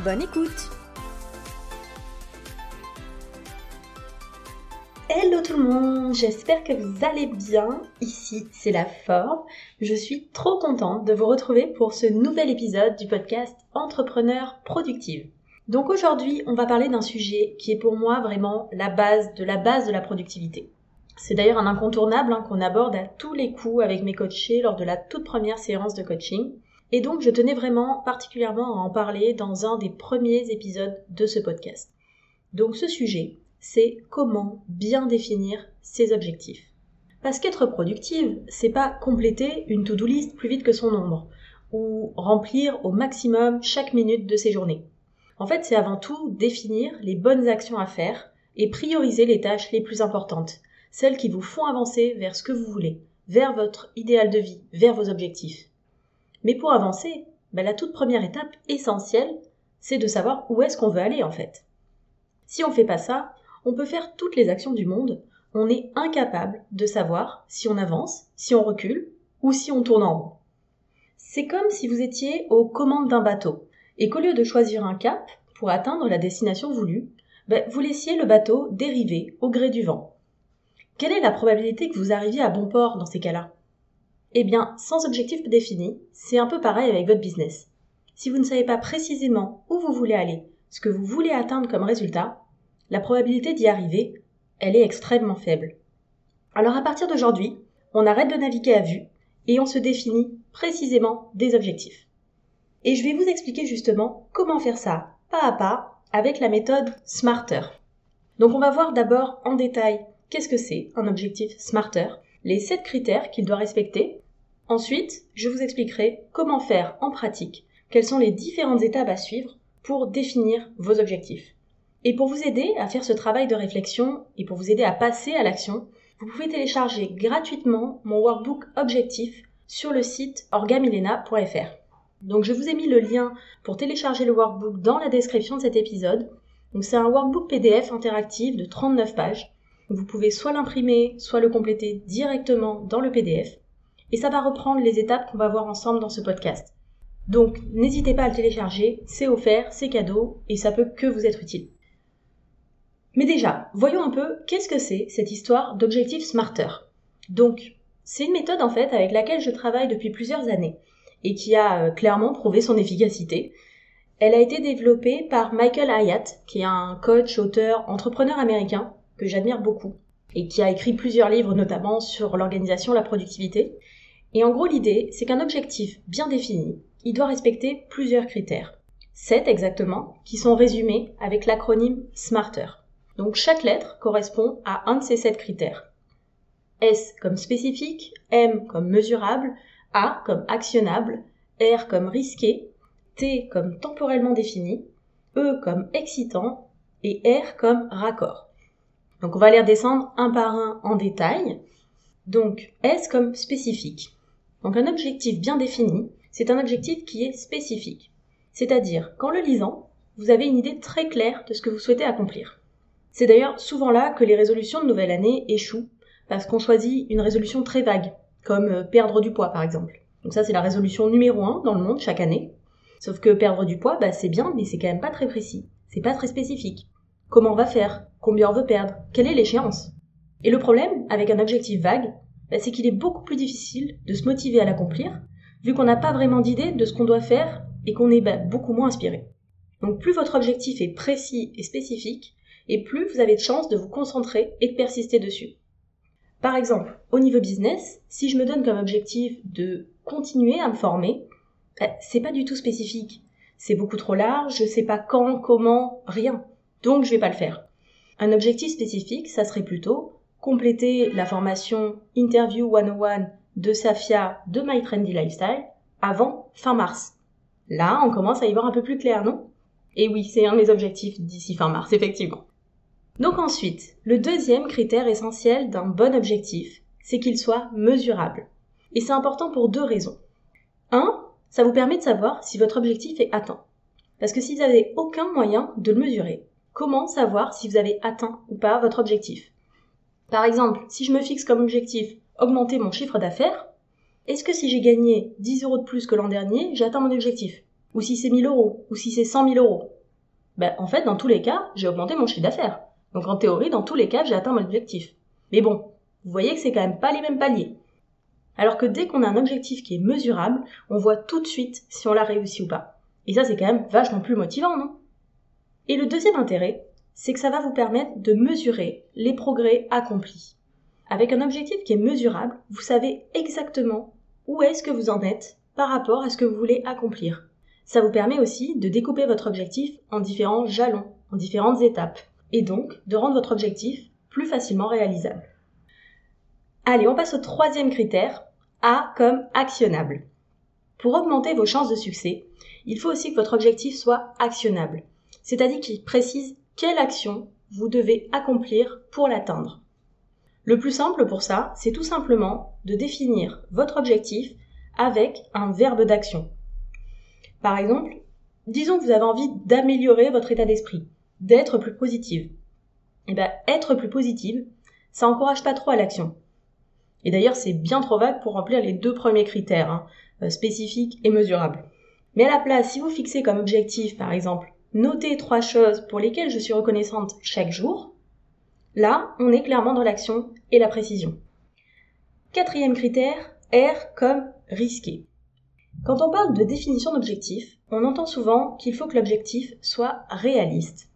Bonne écoute Hello tout le monde, j'espère que vous allez bien. Ici, c'est la forme. Je suis trop contente de vous retrouver pour ce nouvel épisode du podcast Entrepreneur Productive. Donc aujourd'hui, on va parler d'un sujet qui est pour moi vraiment la base de la base de la productivité. C'est d'ailleurs un incontournable hein, qu'on aborde à tous les coups avec mes coachés lors de la toute première séance de coaching. Et donc je tenais vraiment particulièrement à en parler dans un des premiers épisodes de ce podcast. Donc ce sujet, c'est comment bien définir ses objectifs. Parce qu'être productive, c'est pas compléter une to-do list plus vite que son nombre, ou remplir au maximum chaque minute de ses journées. En fait, c'est avant tout définir les bonnes actions à faire et prioriser les tâches les plus importantes, celles qui vous font avancer vers ce que vous voulez, vers votre idéal de vie, vers vos objectifs. Mais pour avancer, ben, la toute première étape essentielle, c'est de savoir où est-ce qu'on veut aller en fait. Si on ne fait pas ça, on peut faire toutes les actions du monde, on est incapable de savoir si on avance, si on recule ou si on tourne en rond. C'est comme si vous étiez aux commandes d'un bateau et qu'au lieu de choisir un cap pour atteindre la destination voulue, ben, vous laissiez le bateau dériver au gré du vent. Quelle est la probabilité que vous arriviez à bon port dans ces cas-là? Eh bien, sans objectif défini, c'est un peu pareil avec votre business. Si vous ne savez pas précisément où vous voulez aller, ce que vous voulez atteindre comme résultat, la probabilité d'y arriver, elle est extrêmement faible. Alors à partir d'aujourd'hui, on arrête de naviguer à vue et on se définit précisément des objectifs. Et je vais vous expliquer justement comment faire ça pas à pas avec la méthode Smarter. Donc on va voir d'abord en détail qu'est-ce que c'est un objectif Smarter, les 7 critères qu'il doit respecter Ensuite, je vous expliquerai comment faire en pratique, quelles sont les différentes étapes à suivre pour définir vos objectifs. Et pour vous aider à faire ce travail de réflexion et pour vous aider à passer à l'action, vous pouvez télécharger gratuitement mon workbook objectif sur le site orgamilena.fr. Donc je vous ai mis le lien pour télécharger le workbook dans la description de cet épisode. Donc c'est un workbook PDF interactif de 39 pages. Vous pouvez soit l'imprimer, soit le compléter directement dans le PDF et ça va reprendre les étapes qu'on va voir ensemble dans ce podcast. Donc n'hésitez pas à le télécharger, c'est offert, c'est cadeau et ça peut que vous être utile. Mais déjà, voyons un peu qu'est-ce que c'est cette histoire d'objectif smarter? Donc, c'est une méthode en fait avec laquelle je travaille depuis plusieurs années et qui a euh, clairement prouvé son efficacité. Elle a été développée par Michael Hyatt, qui est un coach, auteur, entrepreneur américain que j'admire beaucoup et qui a écrit plusieurs livres notamment sur l'organisation, la productivité. Et en gros, l'idée, c'est qu'un objectif bien défini, il doit respecter plusieurs critères. Sept exactement, qui sont résumés avec l'acronyme SMARTER. Donc chaque lettre correspond à un de ces sept critères. S comme spécifique, M comme mesurable, A comme actionnable, R comme risqué, T comme temporellement défini, E comme excitant et R comme raccord. Donc on va les redescendre un par un en détail. Donc S comme spécifique. Donc un objectif bien défini, c'est un objectif qui est spécifique. C'est-à-dire qu'en le lisant, vous avez une idée très claire de ce que vous souhaitez accomplir. C'est d'ailleurs souvent là que les résolutions de nouvelle année échouent, parce qu'on choisit une résolution très vague, comme euh, perdre du poids par exemple. Donc ça c'est la résolution numéro un dans le monde chaque année. Sauf que perdre du poids, bah, c'est bien, mais c'est quand même pas très précis. C'est pas très spécifique. Comment on va faire? Combien on veut perdre? Quelle est l'échéance? Et le problème avec un objectif vague, bah, c'est qu'il est beaucoup plus difficile de se motiver à l'accomplir, vu qu'on n'a pas vraiment d'idée de ce qu'on doit faire et qu'on est bah, beaucoup moins inspiré. Donc plus votre objectif est précis et spécifique, et plus vous avez de chances de vous concentrer et de persister dessus. Par exemple, au niveau business, si je me donne comme objectif de continuer à me former, bah, c'est pas du tout spécifique. C'est beaucoup trop large, je sais pas quand, comment, rien. Donc je vais pas le faire. Un objectif spécifique, ça serait plutôt compléter la formation Interview 101 de Safia de My Trendy Lifestyle avant fin mars. Là, on commence à y voir un peu plus clair, non? Et oui, c'est un de mes objectifs d'ici fin mars, effectivement. Donc ensuite, le deuxième critère essentiel d'un bon objectif, c'est qu'il soit mesurable. Et c'est important pour deux raisons. Un, ça vous permet de savoir si votre objectif est atteint. Parce que si vous n'avez aucun moyen de le mesurer, comment savoir si vous avez atteint ou pas votre objectif? Par exemple, si je me fixe comme objectif augmenter mon chiffre d'affaires, est-ce que si j'ai gagné 10 euros de plus que l'an dernier, j'ai atteint mon objectif? Ou si c'est 1000 euros? Ou si c'est 100 000 euros? Ben, En fait, dans tous les cas, j'ai augmenté mon chiffre d'affaires. Donc en théorie, dans tous les cas, j'ai atteint mon objectif. Mais bon, vous voyez que c'est quand même pas les mêmes paliers. Alors que dès qu'on a un objectif qui est mesurable, on voit tout de suite si on l'a réussi ou pas. Et ça, c'est quand même vachement plus motivant, non? Et le deuxième intérêt, c'est que ça va vous permettre de mesurer les progrès accomplis. Avec un objectif qui est mesurable, vous savez exactement où est-ce que vous en êtes par rapport à ce que vous voulez accomplir. Ça vous permet aussi de découper votre objectif en différents jalons, en différentes étapes, et donc de rendre votre objectif plus facilement réalisable. Allez, on passe au troisième critère, A comme actionnable. Pour augmenter vos chances de succès, il faut aussi que votre objectif soit actionnable, c'est-à-dire qu'il précise quelle action vous devez accomplir pour l'atteindre? Le plus simple pour ça, c'est tout simplement de définir votre objectif avec un verbe d'action. Par exemple, disons que vous avez envie d'améliorer votre état d'esprit, d'être plus positive. Eh bien, être plus positive, ça encourage pas trop à l'action. Et d'ailleurs, c'est bien trop vague pour remplir les deux premiers critères, hein, euh, spécifiques et mesurables. Mais à la place, si vous fixez comme objectif, par exemple, noter trois choses pour lesquelles je suis reconnaissante chaque jour, là, on est clairement dans l'action et la précision. Quatrième critère, R comme risqué. Quand on parle de définition d'objectif, on entend souvent qu'il faut que l'objectif soit réaliste.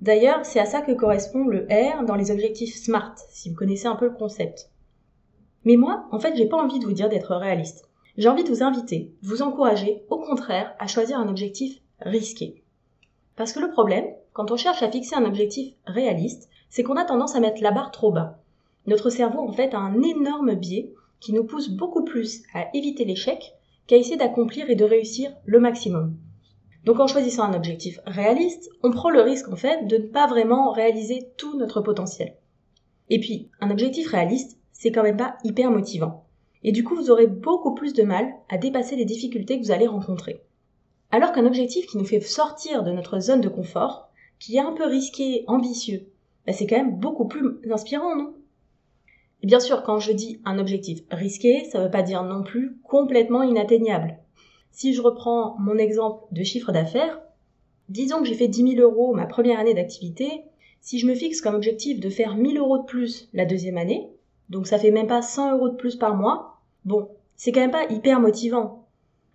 D'ailleurs, c'est à ça que correspond le R dans les objectifs SMART, si vous connaissez un peu le concept. Mais moi, en fait, j'ai pas envie de vous dire d'être réaliste. J'ai envie de vous inviter, de vous encourager, au contraire, à choisir un objectif risqué. Parce que le problème, quand on cherche à fixer un objectif réaliste, c'est qu'on a tendance à mettre la barre trop bas. Notre cerveau, en fait, a un énorme biais qui nous pousse beaucoup plus à éviter l'échec qu'à essayer d'accomplir et de réussir le maximum. Donc en choisissant un objectif réaliste, on prend le risque en fait de ne pas vraiment réaliser tout notre potentiel. Et puis, un objectif réaliste, c'est quand même pas hyper motivant. Et du coup, vous aurez beaucoup plus de mal à dépasser les difficultés que vous allez rencontrer. Alors qu'un objectif qui nous fait sortir de notre zone de confort, qui est un peu risqué, ambitieux, bah, c'est quand même beaucoup plus inspirant, non? Et bien sûr, quand je dis un objectif risqué, ça ne veut pas dire non plus complètement inatteignable. Si je reprends mon exemple de chiffre d'affaires, disons que j'ai fait 10 000 euros ma première année d'activité, si je me fixe comme objectif de faire 1000 euros de plus la deuxième année, donc ça fait même pas 100 euros de plus par mois, bon, c'est quand même pas hyper motivant.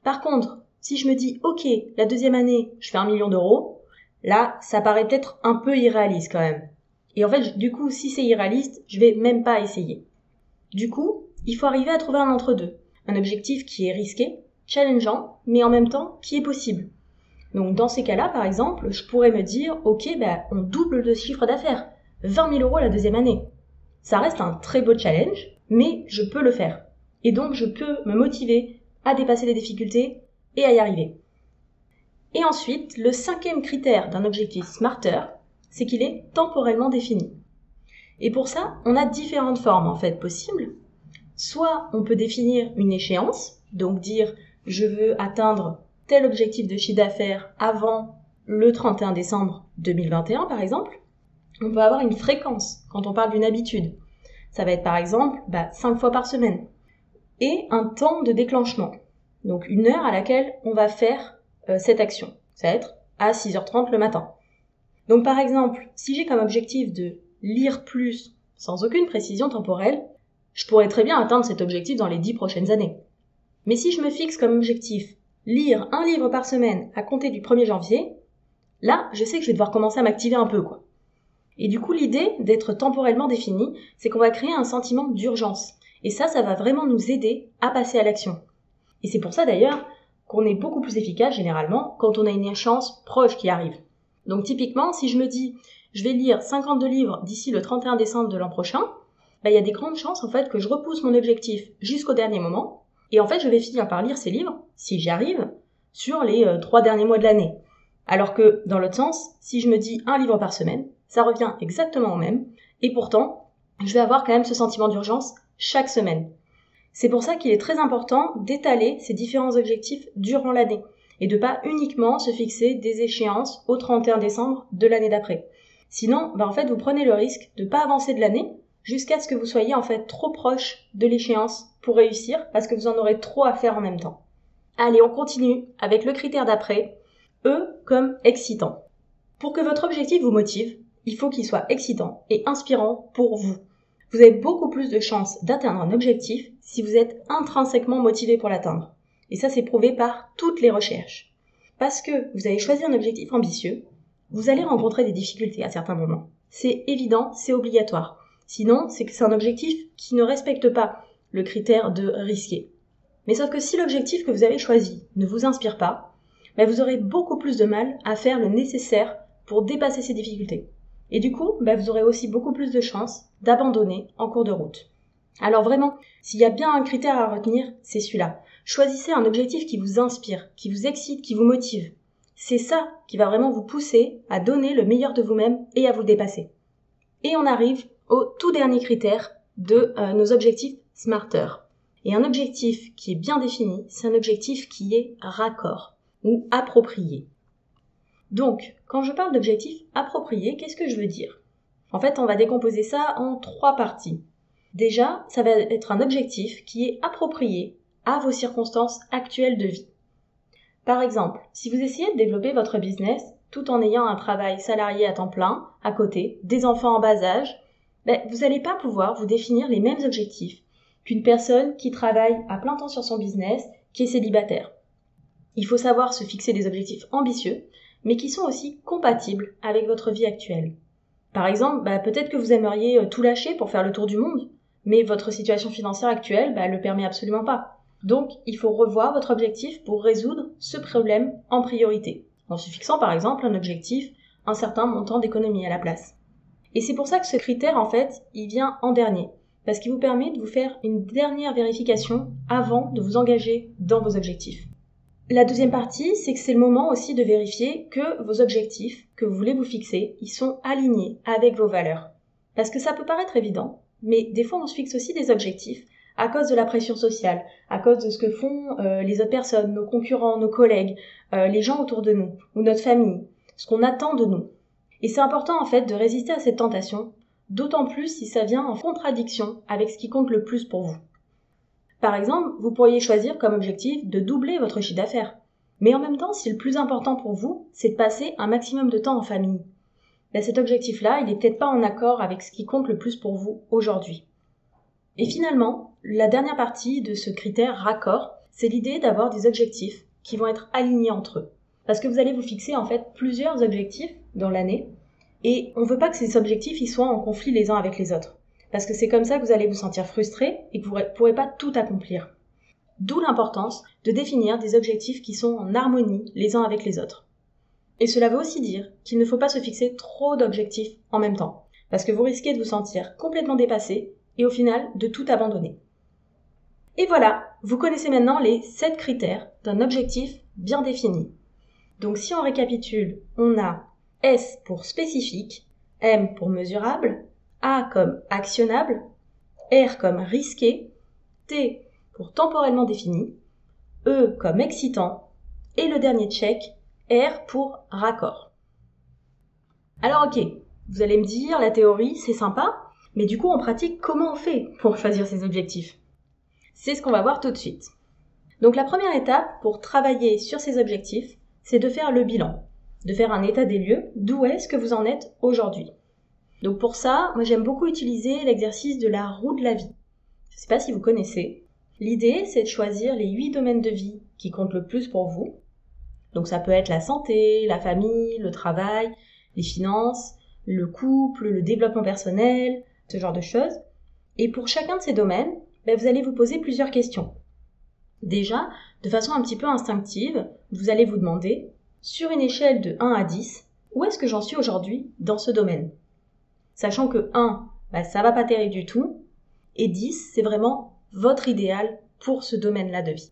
Par contre, si je me dis, ok, la deuxième année, je fais un million d'euros, là, ça paraît peut-être un peu irréaliste quand même. Et en fait, du coup, si c'est irréaliste, je vais même pas essayer. Du coup, il faut arriver à trouver un entre-deux. Un objectif qui est risqué, challengeant, mais en même temps qui est possible. Donc dans ces cas-là, par exemple, je pourrais me dire, ok, bah, on double le chiffre d'affaires. 20 000 euros la deuxième année. Ça reste un très beau challenge, mais je peux le faire. Et donc je peux me motiver à dépasser les difficultés et à y arriver. Et ensuite, le cinquième critère d'un objectif smarter, c'est qu'il est temporellement défini. Et pour ça, on a différentes formes en fait possibles. Soit on peut définir une échéance, donc dire je veux atteindre tel objectif de chiffre d'affaires avant le 31 décembre 2021 par exemple. On peut avoir une fréquence quand on parle d'une habitude. Ça va être par exemple bah, 5 fois par semaine. Et un temps de déclenchement. Donc une heure à laquelle on va faire euh, cette action. Ça va être à 6h30 le matin. Donc par exemple, si j'ai comme objectif de lire plus sans aucune précision temporelle, je pourrais très bien atteindre cet objectif dans les 10 prochaines années. Mais si je me fixe comme objectif lire un livre par semaine à compter du 1er janvier, là, je sais que je vais devoir commencer à m'activer un peu, quoi. Et du coup, l'idée d'être temporellement défini, c'est qu'on va créer un sentiment d'urgence. Et ça, ça va vraiment nous aider à passer à l'action. Et c'est pour ça d'ailleurs qu'on est beaucoup plus efficace généralement quand on a une échéance proche qui arrive. Donc typiquement, si je me dis je vais lire 52 livres d'ici le 31 décembre de l'an prochain, bah, il y a des grandes chances en fait que je repousse mon objectif jusqu'au dernier moment. Et en fait, je vais finir par lire ces livres, si j'y arrive, sur les euh, trois derniers mois de l'année. Alors que dans l'autre sens, si je me dis un livre par semaine, ça revient exactement au même, et pourtant, je vais avoir quand même ce sentiment d'urgence chaque semaine. C'est pour ça qu'il est très important d'étaler ces différents objectifs durant l'année et de pas uniquement se fixer des échéances au 31 décembre de l'année d'après. Sinon, bah fait, vous prenez le risque de pas avancer de l'année jusqu'à ce que vous soyez en fait trop proche de l'échéance pour réussir parce que vous en aurez trop à faire en même temps. Allez, on continue avec le critère d'après, E comme excitant. Pour que votre objectif vous motive, il faut qu'il soit excitant et inspirant pour vous. Vous avez beaucoup plus de chances d'atteindre un objectif si vous êtes intrinsèquement motivé pour l'atteindre. Et ça, c'est prouvé par toutes les recherches. Parce que vous avez choisi un objectif ambitieux, vous allez rencontrer des difficultés à certains moments. C'est évident, c'est obligatoire. Sinon, c'est que c'est un objectif qui ne respecte pas le critère de risqué. Mais sauf que si l'objectif que vous avez choisi ne vous inspire pas, ben vous aurez beaucoup plus de mal à faire le nécessaire pour dépasser ces difficultés. Et du coup, bah, vous aurez aussi beaucoup plus de chances d'abandonner en cours de route. Alors vraiment, s'il y a bien un critère à retenir, c'est celui-là. Choisissez un objectif qui vous inspire, qui vous excite, qui vous motive. C'est ça qui va vraiment vous pousser à donner le meilleur de vous-même et à vous dépasser. Et on arrive au tout dernier critère de euh, nos objectifs smarter. Et un objectif qui est bien défini, c'est un objectif qui est raccord ou approprié. Donc, quand je parle d'objectif approprié, qu'est-ce que je veux dire? En fait, on va décomposer ça en trois parties. Déjà, ça va être un objectif qui est approprié à vos circonstances actuelles de vie. Par exemple, si vous essayez de développer votre business tout en ayant un travail salarié à temps plein, à côté, des enfants en bas âge, ben, vous n'allez pas pouvoir vous définir les mêmes objectifs qu'une personne qui travaille à plein temps sur son business, qui est célibataire. Il faut savoir se fixer des objectifs ambitieux, mais qui sont aussi compatibles avec votre vie actuelle. Par exemple, bah, peut-être que vous aimeriez euh, tout lâcher pour faire le tour du monde, mais votre situation financière actuelle bah, le permet absolument pas. Donc, il faut revoir votre objectif pour résoudre ce problème en priorité, en se fixant par exemple un objectif, un certain montant d'économie à la place. Et c'est pour ça que ce critère, en fait, il vient en dernier, parce qu'il vous permet de vous faire une dernière vérification avant de vous engager dans vos objectifs. La deuxième partie, c'est que c'est le moment aussi de vérifier que vos objectifs que vous voulez vous fixer, ils sont alignés avec vos valeurs. Parce que ça peut paraître évident, mais des fois on se fixe aussi des objectifs à cause de la pression sociale, à cause de ce que font euh, les autres personnes, nos concurrents, nos collègues, euh, les gens autour de nous, ou notre famille, ce qu'on attend de nous. Et c'est important en fait de résister à cette tentation, d'autant plus si ça vient en contradiction avec ce qui compte le plus pour vous. Par exemple, vous pourriez choisir comme objectif de doubler votre chiffre d'affaires. Mais en même temps, si le plus important pour vous, c'est de passer un maximum de temps en famille, ben cet objectif-là, il n'est peut-être pas en accord avec ce qui compte le plus pour vous aujourd'hui. Et finalement, la dernière partie de ce critère raccord, c'est l'idée d'avoir des objectifs qui vont être alignés entre eux. Parce que vous allez vous fixer en fait plusieurs objectifs dans l'année, et on ne veut pas que ces objectifs ils soient en conflit les uns avec les autres parce que c'est comme ça que vous allez vous sentir frustré et que vous ne pourrez pas tout accomplir. D'où l'importance de définir des objectifs qui sont en harmonie les uns avec les autres. Et cela veut aussi dire qu'il ne faut pas se fixer trop d'objectifs en même temps, parce que vous risquez de vous sentir complètement dépassé et au final de tout abandonner. Et voilà, vous connaissez maintenant les 7 critères d'un objectif bien défini. Donc si on récapitule, on a S pour spécifique, M pour mesurable, a comme actionnable, R comme risqué, T pour temporellement défini, E comme excitant, et le dernier check, R pour raccord. Alors ok, vous allez me dire, la théorie, c'est sympa, mais du coup, en pratique, comment on fait pour choisir ses objectifs? C'est ce qu'on va voir tout de suite. Donc la première étape pour travailler sur ces objectifs, c'est de faire le bilan, de faire un état des lieux, d'où est-ce que vous en êtes aujourd'hui. Donc pour ça, moi j'aime beaucoup utiliser l'exercice de la roue de la vie. Je ne sais pas si vous connaissez. L'idée, c'est de choisir les huit domaines de vie qui comptent le plus pour vous. Donc ça peut être la santé, la famille, le travail, les finances, le couple, le développement personnel, ce genre de choses. Et pour chacun de ces domaines, ben, vous allez vous poser plusieurs questions. Déjà, de façon un petit peu instinctive, vous allez vous demander, sur une échelle de 1 à 10, où est-ce que j'en suis aujourd'hui dans ce domaine? Sachant que 1, bah, ça va pas terrible du tout, et 10, c'est vraiment votre idéal pour ce domaine-là de vie.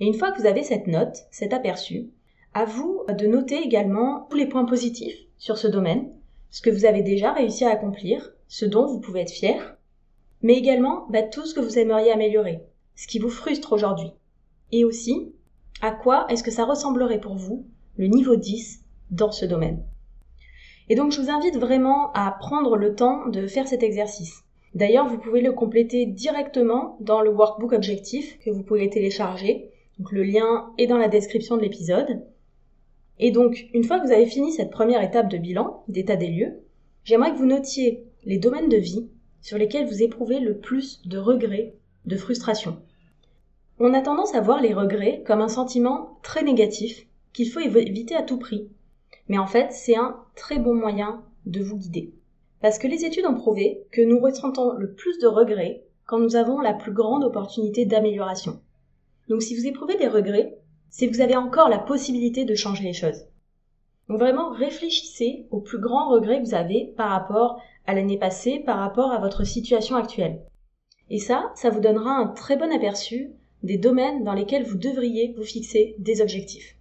Et une fois que vous avez cette note, cet aperçu, À vous de noter également tous les points positifs sur ce domaine, ce que vous avez déjà réussi à accomplir, ce dont vous pouvez être fier, mais également bah, tout ce que vous aimeriez améliorer, ce qui vous frustre aujourd'hui. Et aussi, à quoi est-ce que ça ressemblerait pour vous le niveau 10 dans ce domaine? Et donc je vous invite vraiment à prendre le temps de faire cet exercice. D'ailleurs, vous pouvez le compléter directement dans le workbook objectif que vous pouvez télécharger. Le lien est dans la description de l'épisode. Et donc, une fois que vous avez fini cette première étape de bilan, d'état des lieux, j'aimerais que vous notiez les domaines de vie sur lesquels vous éprouvez le plus de regrets, de frustration. On a tendance à voir les regrets comme un sentiment très négatif qu'il faut éviter à tout prix. Mais en fait, c'est un très bon moyen de vous guider. Parce que les études ont prouvé que nous ressentons le plus de regrets quand nous avons la plus grande opportunité d'amélioration. Donc si vous éprouvez des regrets, c'est que vous avez encore la possibilité de changer les choses. Donc vraiment, réfléchissez aux plus grands regrets que vous avez par rapport à l'année passée, par rapport à votre situation actuelle. Et ça, ça vous donnera un très bon aperçu des domaines dans lesquels vous devriez vous fixer des objectifs.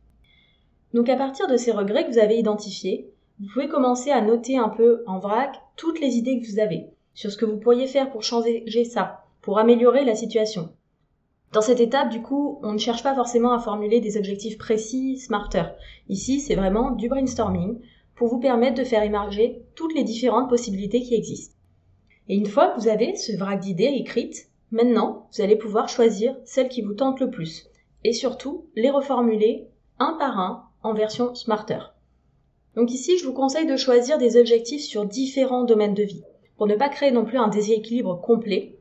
Donc à partir de ces regrets que vous avez identifiés, vous pouvez commencer à noter un peu en vrac toutes les idées que vous avez sur ce que vous pourriez faire pour changer ça, pour améliorer la situation. Dans cette étape, du coup, on ne cherche pas forcément à formuler des objectifs précis, smarter. Ici, c'est vraiment du brainstorming pour vous permettre de faire émerger toutes les différentes possibilités qui existent. Et une fois que vous avez ce vrac d'idées écrites, maintenant, vous allez pouvoir choisir celles qui vous tentent le plus. Et surtout, les reformuler un par un en version smarter. Donc ici, je vous conseille de choisir des objectifs sur différents domaines de vie, pour ne pas créer non plus un déséquilibre complet.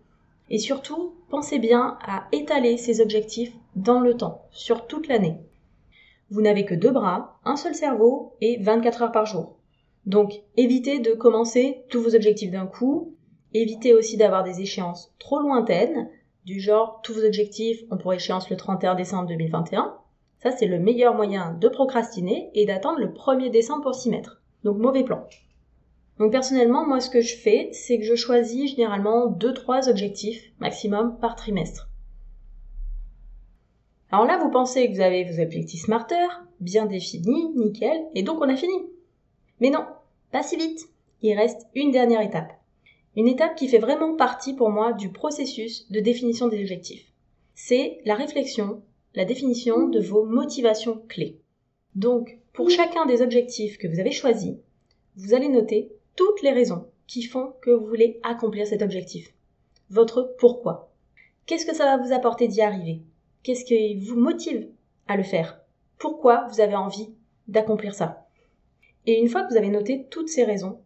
Et surtout, pensez bien à étaler ces objectifs dans le temps, sur toute l'année. Vous n'avez que deux bras, un seul cerveau et 24 heures par jour. Donc évitez de commencer tous vos objectifs d'un coup, évitez aussi d'avoir des échéances trop lointaines, du genre tous vos objectifs ont pour échéance le 31 décembre 2021, ça, c'est le meilleur moyen de procrastiner et d'attendre le 1er décembre pour s'y mettre. Donc mauvais plan. Donc personnellement, moi ce que je fais, c'est que je choisis généralement 2-3 objectifs maximum par trimestre. Alors là, vous pensez que vous avez vos objectifs smarter, bien définis, nickel, et donc on a fini. Mais non, pas si vite. Il reste une dernière étape. Une étape qui fait vraiment partie pour moi du processus de définition des objectifs. C'est la réflexion la définition de vos motivations clés. Donc, pour chacun des objectifs que vous avez choisis, vous allez noter toutes les raisons qui font que vous voulez accomplir cet objectif. Votre pourquoi. Qu'est-ce que ça va vous apporter d'y arriver? Qu'est-ce qui vous motive à le faire? Pourquoi vous avez envie d'accomplir ça? Et une fois que vous avez noté toutes ces raisons,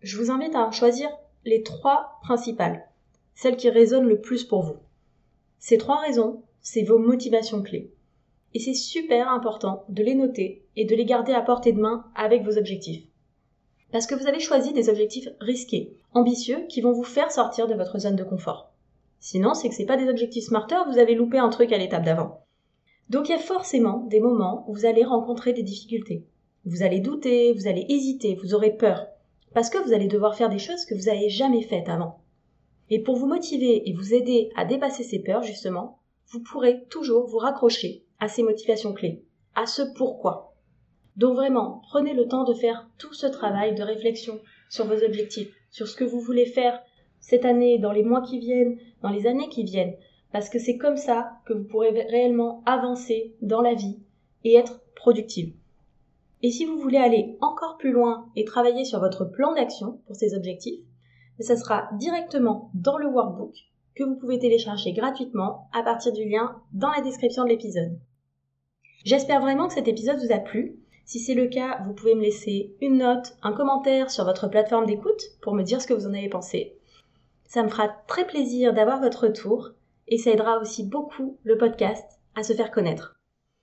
je vous invite à choisir les trois principales, celles qui résonnent le plus pour vous. Ces trois raisons, c'est vos motivations clés. Et c'est super important de les noter et de les garder à portée de main avec vos objectifs. Parce que vous avez choisi des objectifs risqués, ambitieux, qui vont vous faire sortir de votre zone de confort. Sinon, c'est que c'est pas des objectifs smarter, vous avez loupé un truc à l'étape d'avant. Donc il y a forcément des moments où vous allez rencontrer des difficultés. Vous allez douter, vous allez hésiter, vous aurez peur. Parce que vous allez devoir faire des choses que vous n'avez jamais faites avant. Et pour vous motiver et vous aider à dépasser ces peurs, justement, vous pourrez toujours vous raccrocher à ces motivations clés, à ce pourquoi. Donc vraiment, prenez le temps de faire tout ce travail de réflexion sur vos objectifs, sur ce que vous voulez faire cette année, dans les mois qui viennent, dans les années qui viennent, parce que c'est comme ça que vous pourrez réellement avancer dans la vie et être productive. Et si vous voulez aller encore plus loin et travailler sur votre plan d'action pour ces objectifs, ça sera directement dans le workbook que vous pouvez télécharger gratuitement à partir du lien dans la description de l'épisode. J'espère vraiment que cet épisode vous a plu. Si c'est le cas, vous pouvez me laisser une note, un commentaire sur votre plateforme d'écoute pour me dire ce que vous en avez pensé. Ça me fera très plaisir d'avoir votre retour et ça aidera aussi beaucoup le podcast à se faire connaître.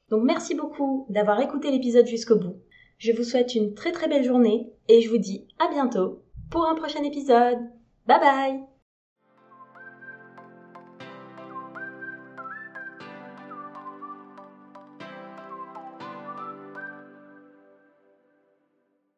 Donc merci beaucoup d'avoir écouté l'épisode jusqu'au bout. Je vous souhaite une très très belle journée et je vous dis à bientôt pour un prochain épisode. Bye bye